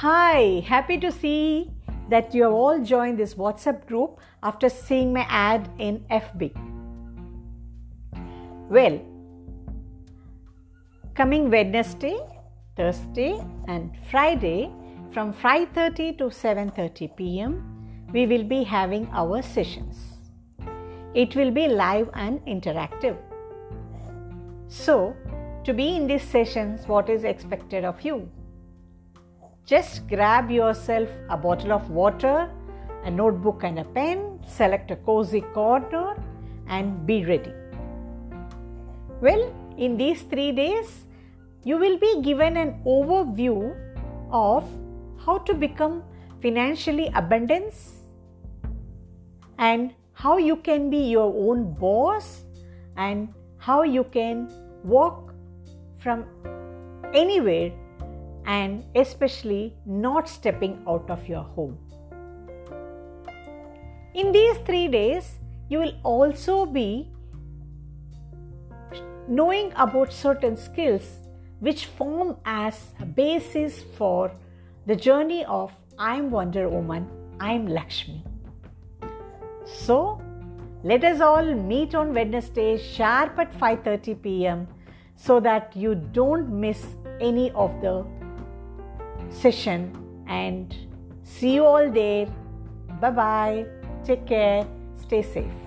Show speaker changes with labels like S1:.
S1: Hi, happy to see that you have all joined this WhatsApp group after seeing my ad in FB. Well, coming Wednesday, Thursday and Friday from 5:30 to 7:30 pm we will be having our sessions. It will be live and interactive. So, to be in these sessions what is expected of you? Just grab yourself a bottle of water, a notebook and a pen, select a cozy corner, and be ready. Well, in these three days, you will be given an overview of how to become financially abundant and how you can be your own boss and how you can walk from anywhere and especially not stepping out of your home. In these three days, you will also be knowing about certain skills which form as a basis for the journey of I'm Wonder Woman, I'm Lakshmi. So, let us all meet on Wednesday sharp at 5:30 pm so that you don't miss any of the session and see you all there. Bye bye. Take care. Stay safe.